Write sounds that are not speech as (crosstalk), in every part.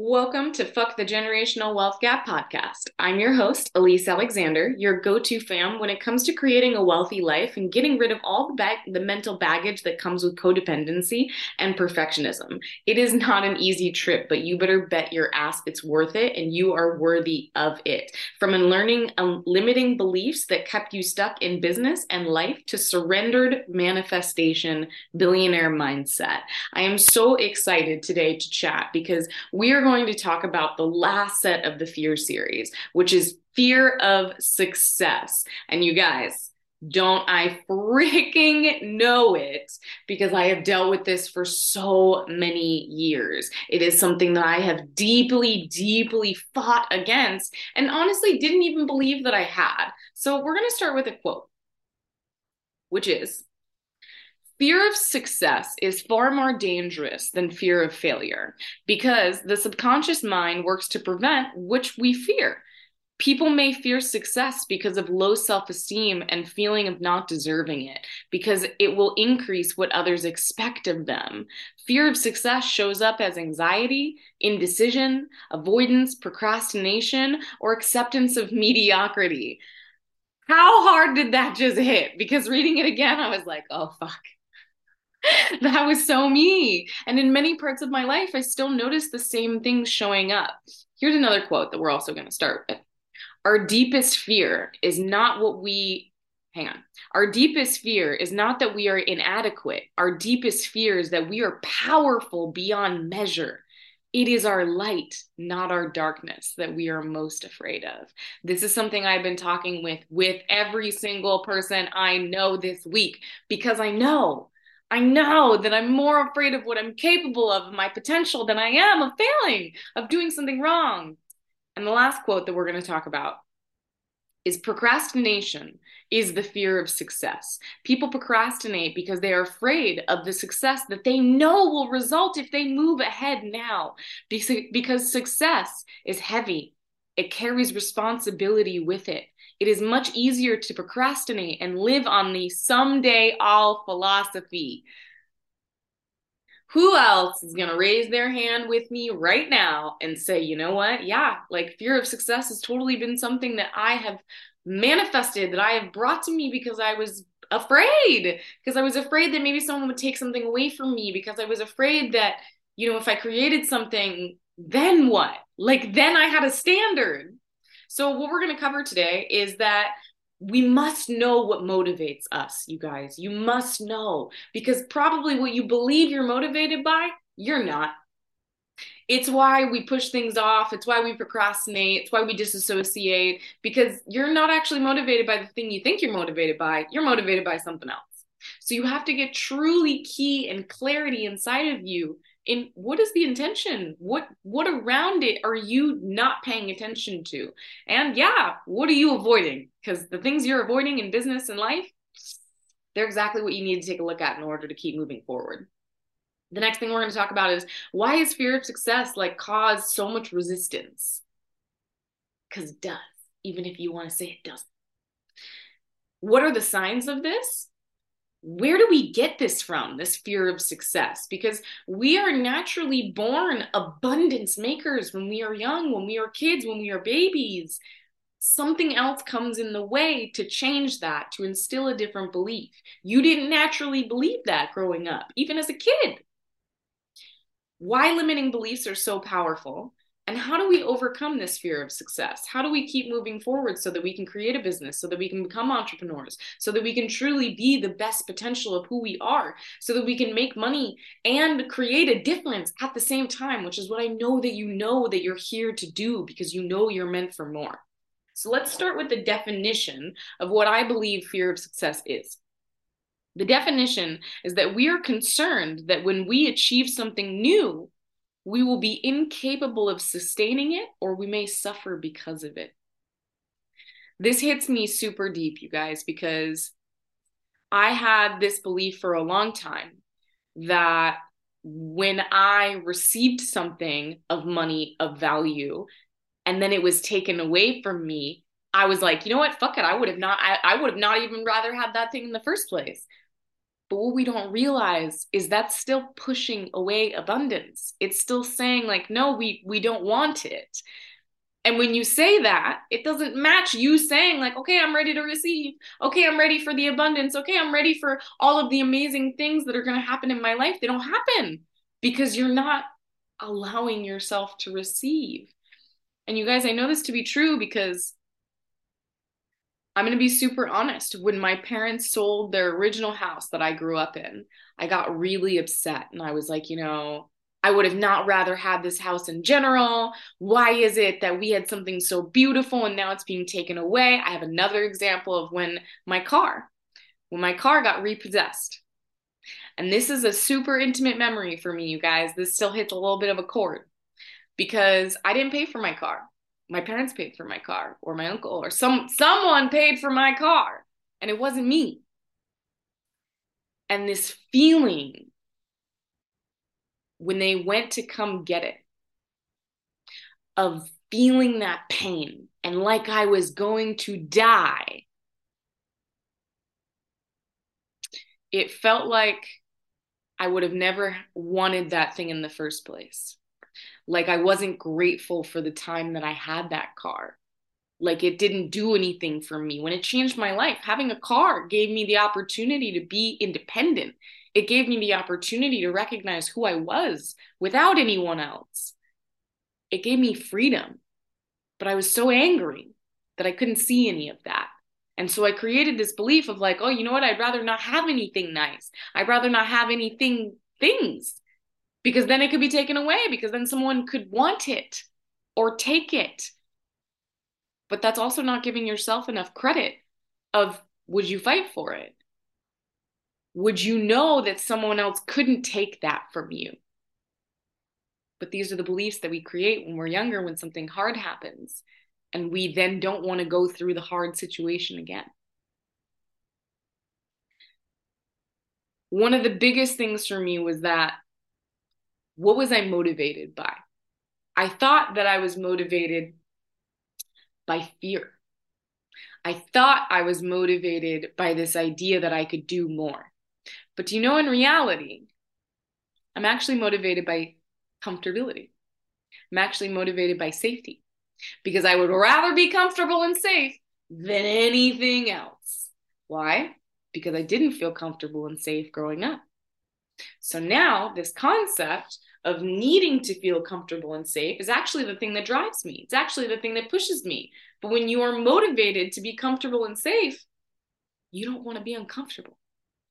Welcome to Fuck the Generational Wealth Gap podcast. I'm your host, Elise Alexander, your go to fam when it comes to creating a wealthy life and getting rid of all the, bag- the mental baggage that comes with codependency and perfectionism. It is not an easy trip, but you better bet your ass it's worth it and you are worthy of it. From unlearning um, limiting beliefs that kept you stuck in business and life to surrendered manifestation billionaire mindset. I am so excited today to chat because we are going to talk about the last set of the fear series, which is fear of success. And you guys, don't I freaking know it because I have dealt with this for so many years. It is something that I have deeply, deeply fought against and honestly didn't even believe that I had. So we're going to start with a quote, which is Fear of success is far more dangerous than fear of failure because the subconscious mind works to prevent which we fear. People may fear success because of low self esteem and feeling of not deserving it, because it will increase what others expect of them. Fear of success shows up as anxiety, indecision, avoidance, procrastination, or acceptance of mediocrity. How hard did that just hit? Because reading it again, I was like, oh, fuck (laughs) that was so me. And in many parts of my life, I still notice the same things showing up. Here's another quote that we're also going to start with Our deepest fear is not what we, hang on. Our deepest fear is not that we are inadequate. Our deepest fear is that we are powerful beyond measure. It is our light, not our darkness, that we are most afraid of. This is something I've been talking with with every single person I know this week because I know I know that I'm more afraid of what I'm capable of, my potential, than I am of failing, of doing something wrong. And the last quote that we're going to talk about is procrastination is the fear of success. People procrastinate because they are afraid of the success that they know will result if they move ahead now. Because success is heavy, it carries responsibility with it. It is much easier to procrastinate and live on the someday all philosophy. Who else is going to raise their hand with me right now and say, you know what? Yeah, like fear of success has totally been something that I have manifested, that I have brought to me because I was afraid, because I was afraid that maybe someone would take something away from me, because I was afraid that, you know, if I created something, then what? Like, then I had a standard. So, what we're going to cover today is that we must know what motivates us, you guys. You must know because probably what you believe you're motivated by, you're not. It's why we push things off. It's why we procrastinate. It's why we disassociate because you're not actually motivated by the thing you think you're motivated by. You're motivated by something else. So you have to get truly key and clarity inside of you in what is the intention? What what around it are you not paying attention to? And yeah what are you avoiding? Because the things you're avoiding in business and life they're exactly what you need to take a look at in order to keep moving forward. The next thing we're going to talk about is why is fear of success like cause so much resistance? Because it does even if you want to say it doesn't. What are the signs of this where do we get this from, this fear of success? Because we are naturally born abundance makers when we are young, when we are kids, when we are babies. Something else comes in the way to change that, to instill a different belief. You didn't naturally believe that growing up, even as a kid. Why limiting beliefs are so powerful and how do we overcome this fear of success? How do we keep moving forward so that we can create a business, so that we can become entrepreneurs, so that we can truly be the best potential of who we are, so that we can make money and create a difference at the same time, which is what I know that you know that you're here to do because you know you're meant for more. So let's start with the definition of what I believe fear of success is. The definition is that we are concerned that when we achieve something new, we will be incapable of sustaining it or we may suffer because of it. This hits me super deep, you guys, because I had this belief for a long time that when I received something of money of value and then it was taken away from me, I was like, you know what? Fuck it. I would have not, I, I would have not even rather had that thing in the first place. But what we don't realize is that's still pushing away abundance. It's still saying like no, we we don't want it. And when you say that, it doesn't match you saying, like, okay, I'm ready to receive. Okay, I'm ready for the abundance. Okay, I'm ready for all of the amazing things that are going to happen in my life. They don't happen because you're not allowing yourself to receive. And you guys, I know this to be true because I'm going to be super honest. When my parents sold their original house that I grew up in, I got really upset. And I was like, you know, I would have not rather had this house in general. Why is it that we had something so beautiful and now it's being taken away? I have another example of when my car, when my car got repossessed. And this is a super intimate memory for me, you guys. This still hits a little bit of a chord because I didn't pay for my car. My parents paid for my car or my uncle or some someone paid for my car and it wasn't me. And this feeling when they went to come get it of feeling that pain and like I was going to die. It felt like I would have never wanted that thing in the first place. Like I wasn't grateful for the time that I had that car. Like it didn't do anything for me. When it changed my life, having a car gave me the opportunity to be independent it gave me the opportunity to recognize who I was without anyone else. It gave me freedom. But I was so angry that I couldn't see any of that. And so I created this belief of like, oh, you know what? I'd rather not have anything nice. I'd rather not have anything, things, because then it could be taken away, because then someone could want it or take it. But that's also not giving yourself enough credit of would you fight for it? would you know that someone else couldn't take that from you? But these are the beliefs that we create when we're younger, when something hard happens, and we then don't want to go through the hard situation again. One of the biggest things for me was that what was I motivated by? I thought that I was motivated by fear. I thought I was motivated by this idea that I could do more. But do you know in reality, I'm actually motivated by comfortability. I'm actually motivated by safety because I would rather be comfortable and safe than anything else. Why? Because I didn't feel comfortable and safe growing up. So now, this concept of needing to feel comfortable and safe is actually the thing that drives me. It's actually the thing that pushes me. But when you are motivated to be comfortable and safe, you don't want to be uncomfortable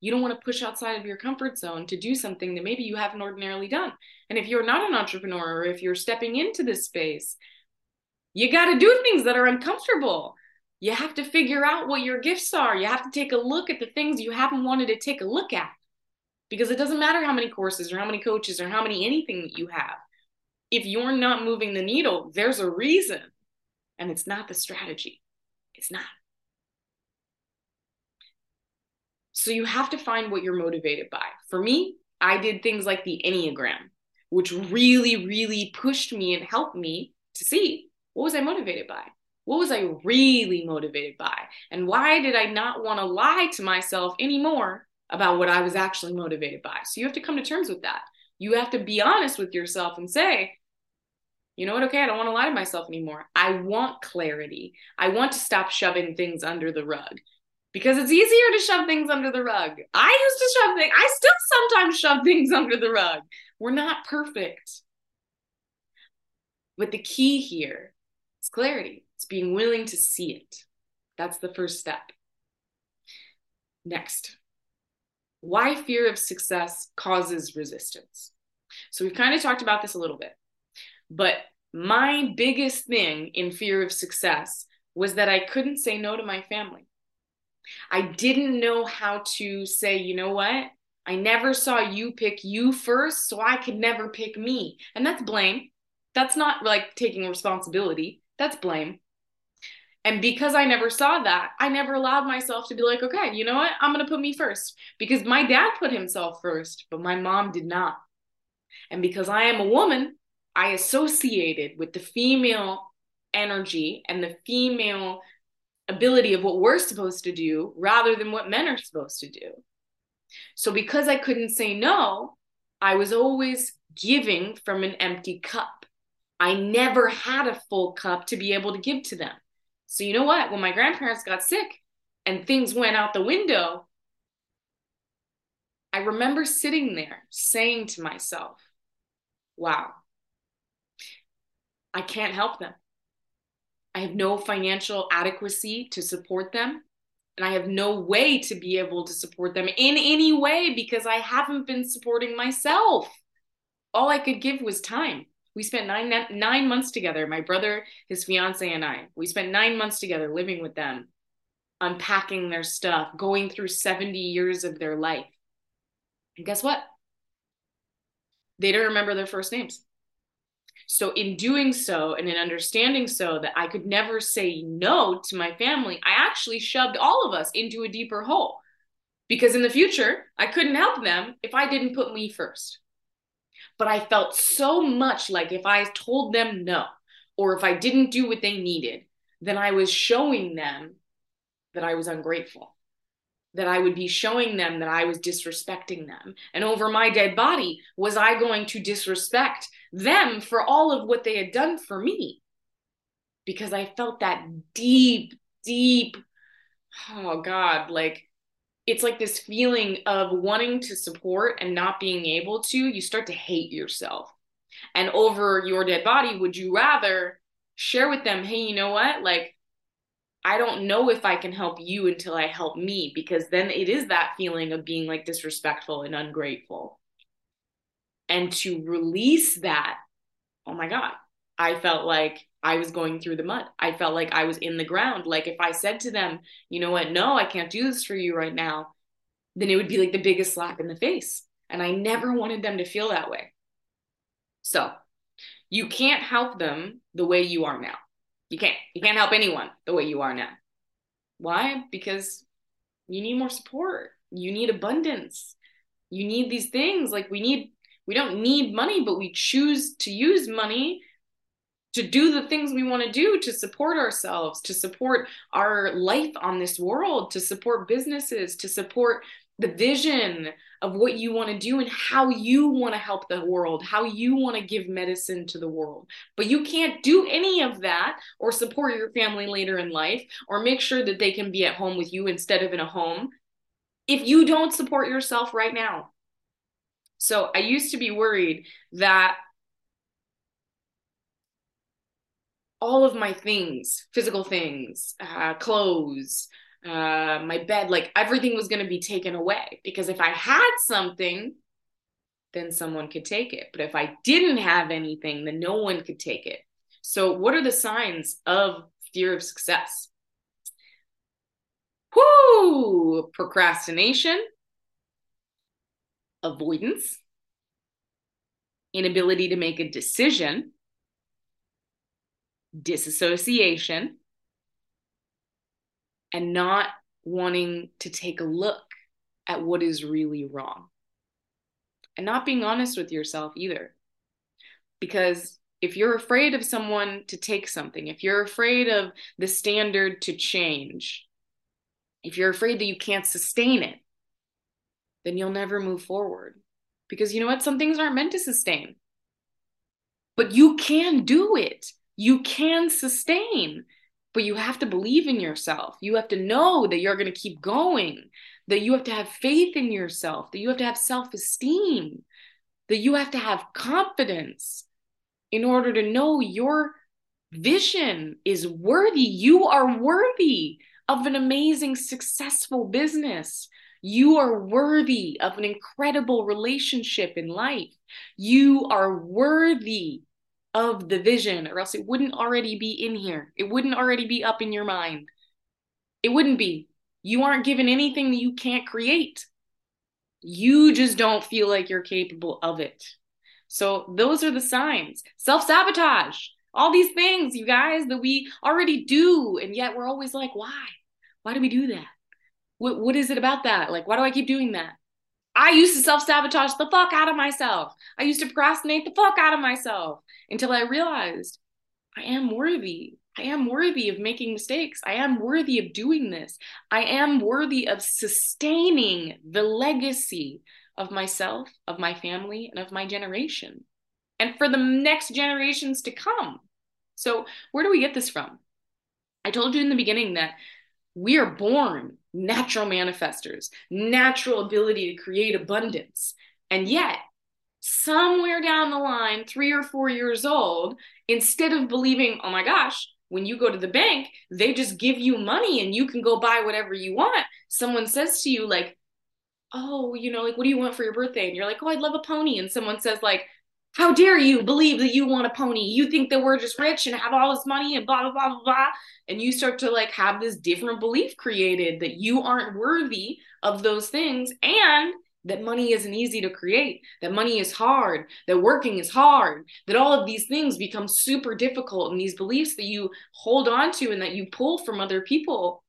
you don't want to push outside of your comfort zone to do something that maybe you haven't ordinarily done. And if you're not an entrepreneur or if you're stepping into this space, you got to do things that are uncomfortable. You have to figure out what your gifts are. You have to take a look at the things you haven't wanted to take a look at. Because it doesn't matter how many courses or how many coaches or how many anything that you have. If you're not moving the needle, there's a reason. And it's not the strategy. It's not. So you have to find what you're motivated by. For me, I did things like the Enneagram, which really, really pushed me and helped me to see what was I motivated by? What was I really motivated by? And why did I not want to lie to myself anymore about what I was actually motivated by? So you have to come to terms with that. You have to be honest with yourself and say, you know what? Okay, I don't want to lie to myself anymore. I want clarity. I want to stop shoving things under the rug because it's easier to shove things under the rug. I used to shove things, I still sometimes shove things (laughs) under the rug. We're not perfect. But the key here is clarity. It's being willing to see it. That's the first step. Next, why fear of success causes resistance. So we've kind of talked about this a little bit, but my biggest thing in fear of success was that I couldn't say no to my family. I didn't know how to say, you know what? I never saw you pick you first, so I could never pick me. And that's blame. That's not like taking responsibility, that's blame. And because I never saw that, I never allowed myself to be like, okay, you know what? I'm going to put me first. Because my dad put himself first, but my mom did not. And because I am a woman, I associated with the female energy and the female ability of what we're supposed to do rather than what men are supposed to do. So because I couldn't say no, I was always giving from an empty cup. I never had a full cup to be able to give to them. So, you know what? When my grandparents got sick and things went out the window, I remember sitting there saying to myself, wow, I can't help them. I have no financial adequacy to support them. And I have no way to be able to support them in any way because I haven't been supporting myself. All I could give was time. We spent nine nine months together. My brother, his fiance, and I. We spent nine months together living with them, unpacking their stuff, going through 70 years of their life. And guess what? They don't remember their first names. So, in doing so and in understanding so that I could never say no to my family, I actually shoved all of us into a deeper hole. Because in the future, I couldn't help them if I didn't put me first. But I felt so much like if I told them no, or if I didn't do what they needed, then I was showing them that I was ungrateful that I would be showing them that I was disrespecting them. And over my dead body, was I going to disrespect them for all of what they had done for me? Because I felt that deep, deep, oh God, like it's like this feeling of wanting to support and not being able to. You start to hate yourself. And over your dead body, would you rather share with them, hey, you know what? Like, I don't know if I can help you until I help me because then it is that feeling of being like disrespectful and ungrateful. And to release that, oh my God, I felt like I was going through the mud. I felt like I was in the ground. Like if I said to them, you know what, no, I can't do this for you right now, then it would be like the biggest slap in the face. And I never wanted them to feel that way. So you can't help them the way you are now. You can't. You can't help anyone the way you are now. Why? Because you need more support. You need abundance. You need these things. Like we need we don't need money, but we choose to use money to do the things we want to do to support ourselves, to support our life on this world, to support businesses, to support the vision of what you want to do and how you want to help the world, how you want to give medicine to the world. But you can't do any of that or support your family later in life or make sure that they can be at home with you instead of in a home if you don't support yourself right now. So I used to be worried that all of my things, physical things, uh, clothes, uh, my bed, like everything was going to be taken away. Because if I had something, then someone could take it. But if I didn't have anything, then no one could take it. So, what are the signs of fear of success? Whoo! Procrastination, avoidance, inability to make a decision, disassociation, and not wanting to take a look at what is really wrong. And not being honest with yourself either. Because if you're afraid of someone to take something, if you're afraid of the standard to change, if you're afraid that you can't sustain it, then you'll never move forward. Because you know what? Some things aren't meant to sustain. But you can do it. You can sustain but you have to believe in yourself. You have to know that you're going to keep going, that you have to have faith in yourself, that you have to have self esteem, that you have to have confidence in order to know your vision is worthy. You are worthy of an amazing, successful business. You are worthy of an incredible relationship in life. You are worthy of the vision, or else it wouldn't already be in here. It wouldn't already be up in your mind. It wouldn't be. You aren't given anything that you can't create. You just don't feel like you're capable of it. So, those are the signs self sabotage, all these things, you guys, that we already do. And yet we're always like, why? Why do we do that? What, what is it about that? Like, why do I keep doing that? I used to self sabotage the fuck out of myself. I used to procrastinate the fuck out of myself until I realized I am worthy. I am worthy of making mistakes. I am worthy of doing this. I am worthy of sustaining the legacy of myself, of my family, and of my generation, and for the next generations to come. So, where do we get this from? I told you in the beginning that we are born natural manifestors, natural ability to create abundance. And yet, somewhere down the line, three or four years old, instead of believing, oh my gosh, when you go to the bank, they just give you money and you can go buy whatever you want. Someone says to you, like, oh, you know, like, what do you want for your birthday? And you're like, oh, I'd love a pony. And someone says, like, how dare you believe that you want a pony? You think that we're just rich and have all this money and blah, blah, blah, blah, blah. And you start to like have this different belief created that you aren't worthy of those things and that money isn't easy to create, that money is hard, that working is hard, that all of these things become super difficult and these beliefs that you hold on to and that you pull from other people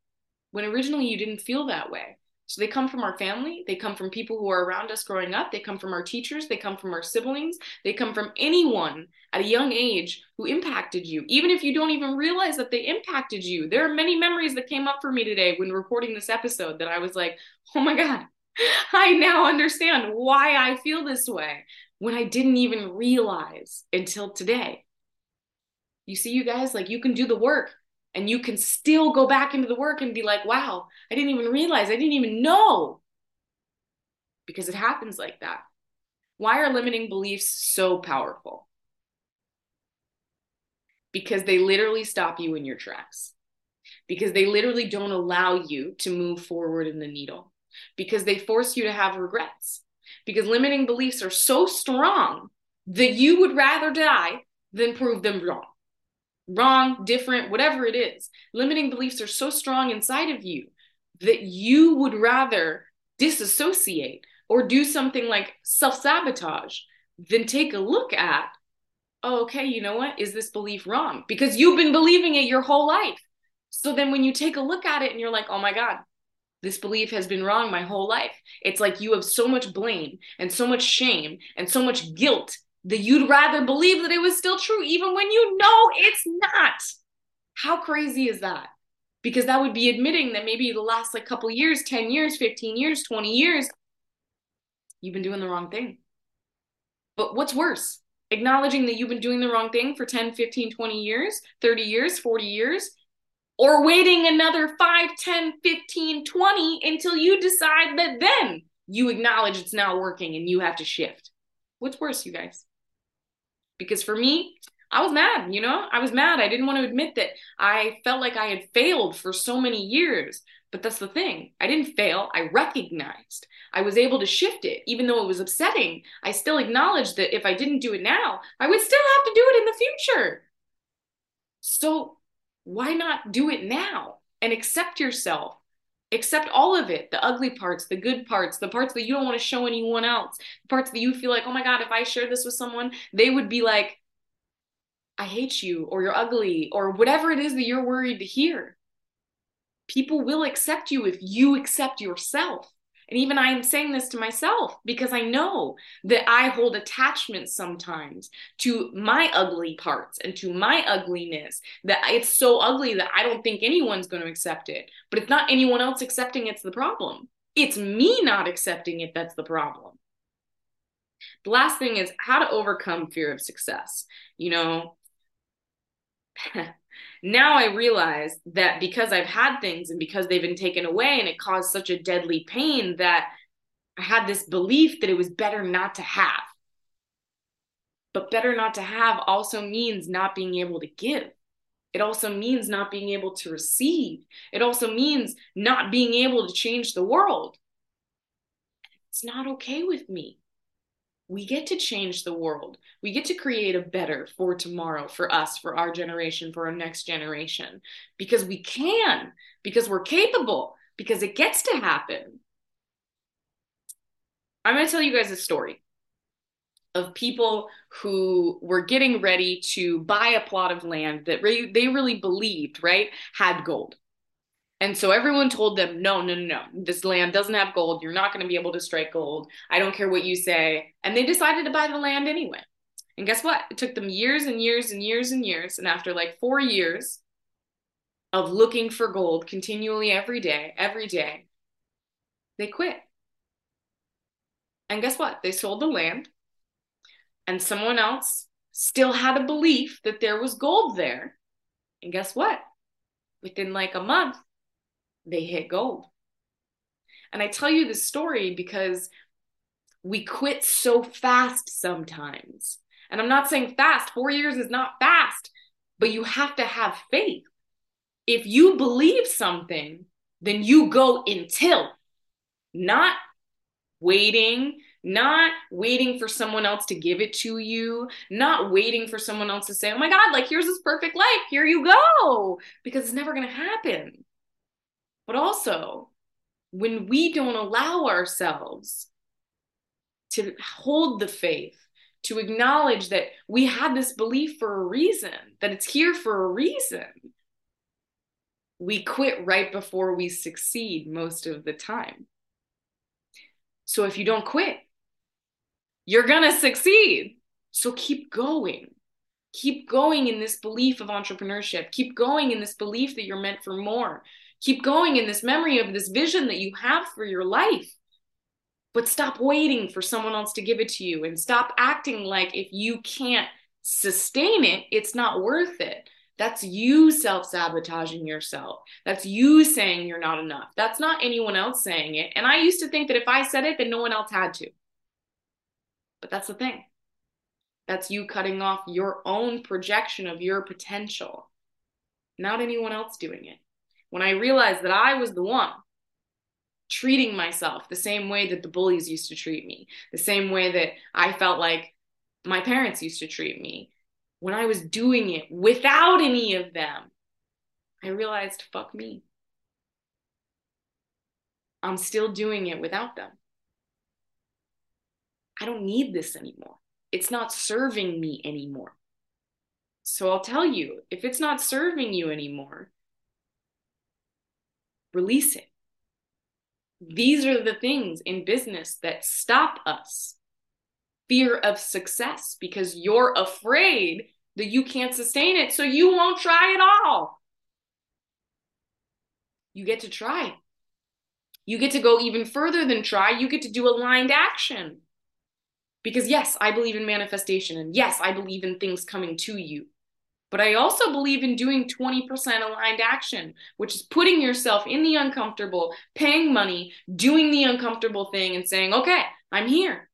when originally you didn't feel that way. So they come from our family, they come from people who are around us growing up, they come from our teachers, they come from our siblings, they come from anyone at a young age who impacted you, even if you don't even realize that they impacted you. There are many memories that came up for me today when recording this episode that I was like, oh my God, (laughs) I now understand why I feel this way when I didn't even realize until today. You see, you guys, like you can do the work and you can still go back into the work and be like, wow, I didn't even realize, I didn't even know. Because it happens like that. Why are limiting beliefs so powerful? Because they literally stop you in your tracks. Because they literally don't allow you to move forward in the needle because they force you to have regrets. Because limiting beliefs are so strong that you would rather die than prove them wrong. Wrong, different, whatever it is. Limiting beliefs are so strong inside of you that you would rather disassociate or do something like self sabotage than take a look at, oh, okay, you know what? Is this belief wrong? Because you've been believing it your whole life. So then when you take a look at it and you're like, oh my God, this belief has been wrong my whole life. It's like you have so much blame and so much shame and so much guilt that you'd rather believe that it was still true, even when you know it's not. How crazy is that? Because that would be admitting that maybe the last like couple years, 10 years, 15 years, 20 years, you've been doing the wrong thing. But what's worse? Acknowledging that you've been doing the wrong thing for 10, 15, 20 years, 30 years, 40 years, or waiting another 5, 10, 15, 20 until you decide that then you acknowledge it's not working and you have to shift. What's worse, you guys? Because for me, I was mad, you know? I was mad. I didn't want to admit that I felt like I had failed for so many years. But that's the thing. I didn't fail. I recognized. I was able to shift it. Even though it was upsetting, I still acknowledged that if I didn't do it now, I would still have to do it in the future. So why not do it now and accept yourself? Accept all of it the ugly parts, the good parts, the parts that you don't want to show anyone else, the parts that you feel like, oh my God, if I share this with someone, they would be like, I hate you, or you're ugly, or whatever it is that you're worried to hear. People will accept you if you accept yourself. And even I am saying this to myself because I know that I hold attachments sometimes to my ugly parts and to my ugliness, that it's so ugly that I don't think anyone's going to accept it. But it's not anyone else accepting it's the problem. It's me not accepting it that's the problem. The last thing is how to overcome fear of success. You know, (laughs) now I realize that because I've had things and because they've been taken away and it caused such a deadly pain that I had this belief that it was better not to have. But better not to have also means not being able to give. It also means not being able to receive. It also means not being able to change the world. It's not okay with me we get to change the world. We get to create a better for tomorrow, for us, for our generation, for our next generation, because we can, because we're capable, because it gets to happen. I'm going to tell you guys a story of people who were getting ready to buy a plot of land that re- they really believed, right, had gold. And so everyone told them, no, no, no, no, this land doesn't have gold. You're not going to be able to strike gold. I don't care what you say. And they decided to buy the land anyway. And guess what? It took them years and years and years and years. And after like four years, of looking for gold continually every day, every day, they quit. And guess what? They sold the land, and someone else still had a belief that there was gold there. And guess what? Within like a month, they hit gold. And I tell you this story because we quit so fast sometimes. And I'm not saying fast, four years is not fast, but you have to have faith. If you believe something, then you go until, not waiting, not waiting for someone else to give it to you, not waiting for someone else to say, oh my God, like here's this perfect life, here you go, because it's never going to happen. But also, when we don't allow ourselves to hold the faith, to acknowledge that we had this belief for a reason, that it's here for a reason, we quit right before we succeed most of the time. So if you don't quit, you're going to succeed. So keep going. Keep going in this belief of entrepreneurship. Keep going in this belief that you're meant for more. Keep going in this memory of this vision that you have for your life. But stop waiting for someone else to give it to you and stop acting like if you can't sustain it, it's not worth it. That's you self sabotaging yourself. That's you saying you're not enough. That's not anyone else saying it. And I used to think that if I said it, then no one else had to. But that's the thing. That's you cutting off your own projection of your potential, not anyone else doing it when I realized that I was the one treating myself the same way that the bullies used to treat me, the same way that I felt like my parents used to treat me, when I was doing it without any of them, I realized, fuck me. I'm still doing it without them. I don't need this anymore. It's not serving me anymore. So I'll tell you if it's not serving you anymore, release it. These are the things in business that stop us fear of success because you're afraid that you can't sustain it, so you won't try at all. You get to try. You get to go even further than try. You get to do aligned action. Because, yes, I believe in manifestation, and yes, I believe in things coming to you. But I also believe in doing 20% aligned action, which is putting yourself in the uncomfortable, paying money, doing the uncomfortable thing, and saying, okay, I'm here.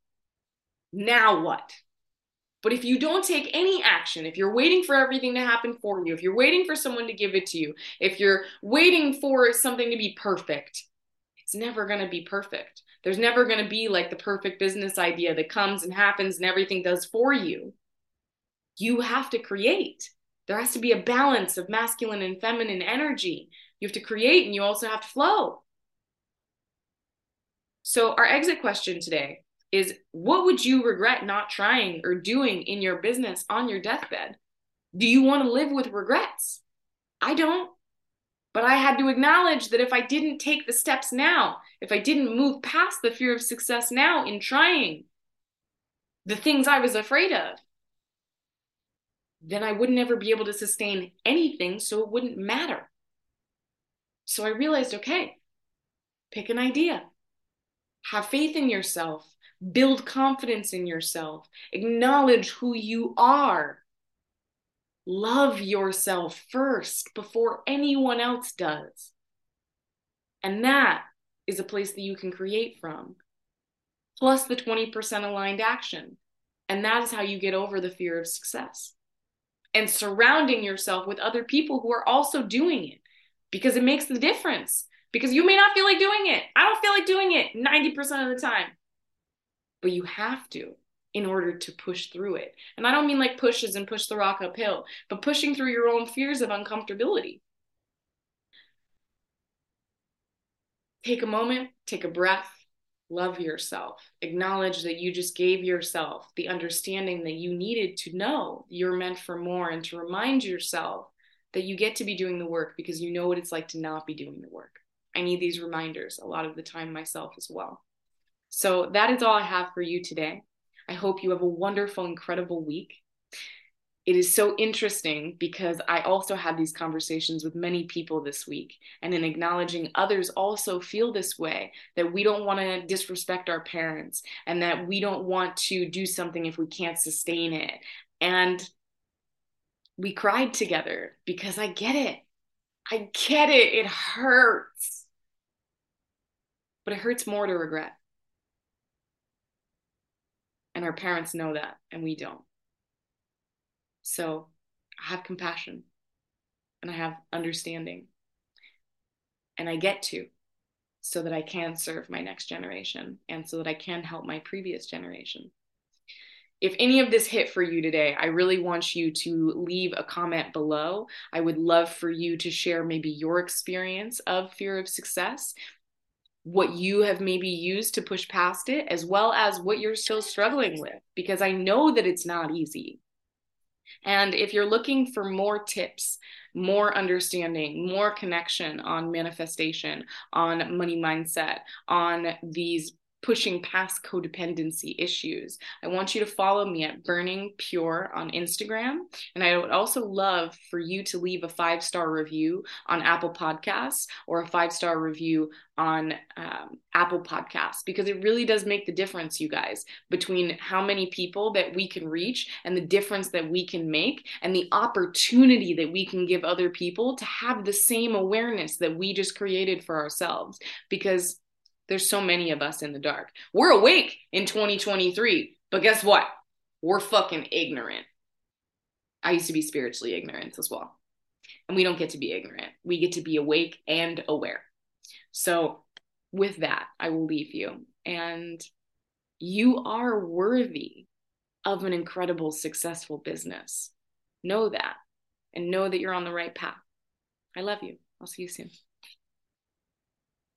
Now what? But if you don't take any action, if you're waiting for everything to happen for you, if you're waiting for someone to give it to you, if you're waiting for something to be perfect, it's never going to be perfect. There's never going to be like the perfect business idea that comes and happens and everything does for you. You have to create. There has to be a balance of masculine and feminine energy. You have to create and you also have to flow. So, our exit question today is what would you regret not trying or doing in your business on your deathbed? Do you want to live with regrets? I don't. But I had to acknowledge that if I didn't take the steps now, if I didn't move past the fear of success now in trying the things I was afraid of, then I would never be able to sustain anything, so it wouldn't matter. So I realized okay, pick an idea, have faith in yourself, build confidence in yourself, acknowledge who you are. Love yourself first before anyone else does. And that is a place that you can create from, plus the 20% aligned action. And that is how you get over the fear of success and surrounding yourself with other people who are also doing it because it makes the difference. Because you may not feel like doing it. I don't feel like doing it 90% of the time. But you have to in order to push through it. And I don't mean like pushes and push the rock uphill, but pushing through your own fears of uncomfortability. Take a moment, take a breath, love yourself. Acknowledge that you just gave yourself the understanding that you needed to know you're meant for more and to remind yourself that you get to be doing the work because you know what it's like to not be doing the work. I need these reminders a lot of the time myself as well. So that is all I have for you today. I hope you have a wonderful, incredible week. It is so interesting because I also had these conversations with many people this week. And in acknowledging others also feel this way that we don't want to disrespect our parents and that we don't want to do something if we can't sustain it. And we cried together because I get it. I get it. It hurts. But it hurts more to regret. And our parents know that, and we don't. So I have compassion and I have understanding. And I get to so that I can serve my next generation and so that I can help my previous generation. If any of this hit for you today, I really want you to leave a comment below. I would love for you to share maybe your experience of fear of success, what you have maybe used to push past it, as well as what you're still struggling with, because I know that it's not easy. And if you're looking for more tips, more understanding, more connection on manifestation, on money mindset, on these pushing past codependency issues. I want you to follow me at Burning Pure on Instagram. And I would also love for you to leave a five star review on Apple Podcasts or a five star review on um, Apple Podcasts because it really does make the difference, you guys, between how many people that we can reach and the difference that we can make and the opportunity that we can give other people to have the same awareness that we just created for ourselves. Because there's so many of us in the dark. We're awake in 2023, but guess what? We're fucking ignorant. I used to be spiritually ignorant as well. And we don't get to be ignorant. We get to be awake and aware. So, with that, I will leave you. And you are worthy of an incredible, successful business. Know that and know that you're on the right path. I love you. I'll see you soon.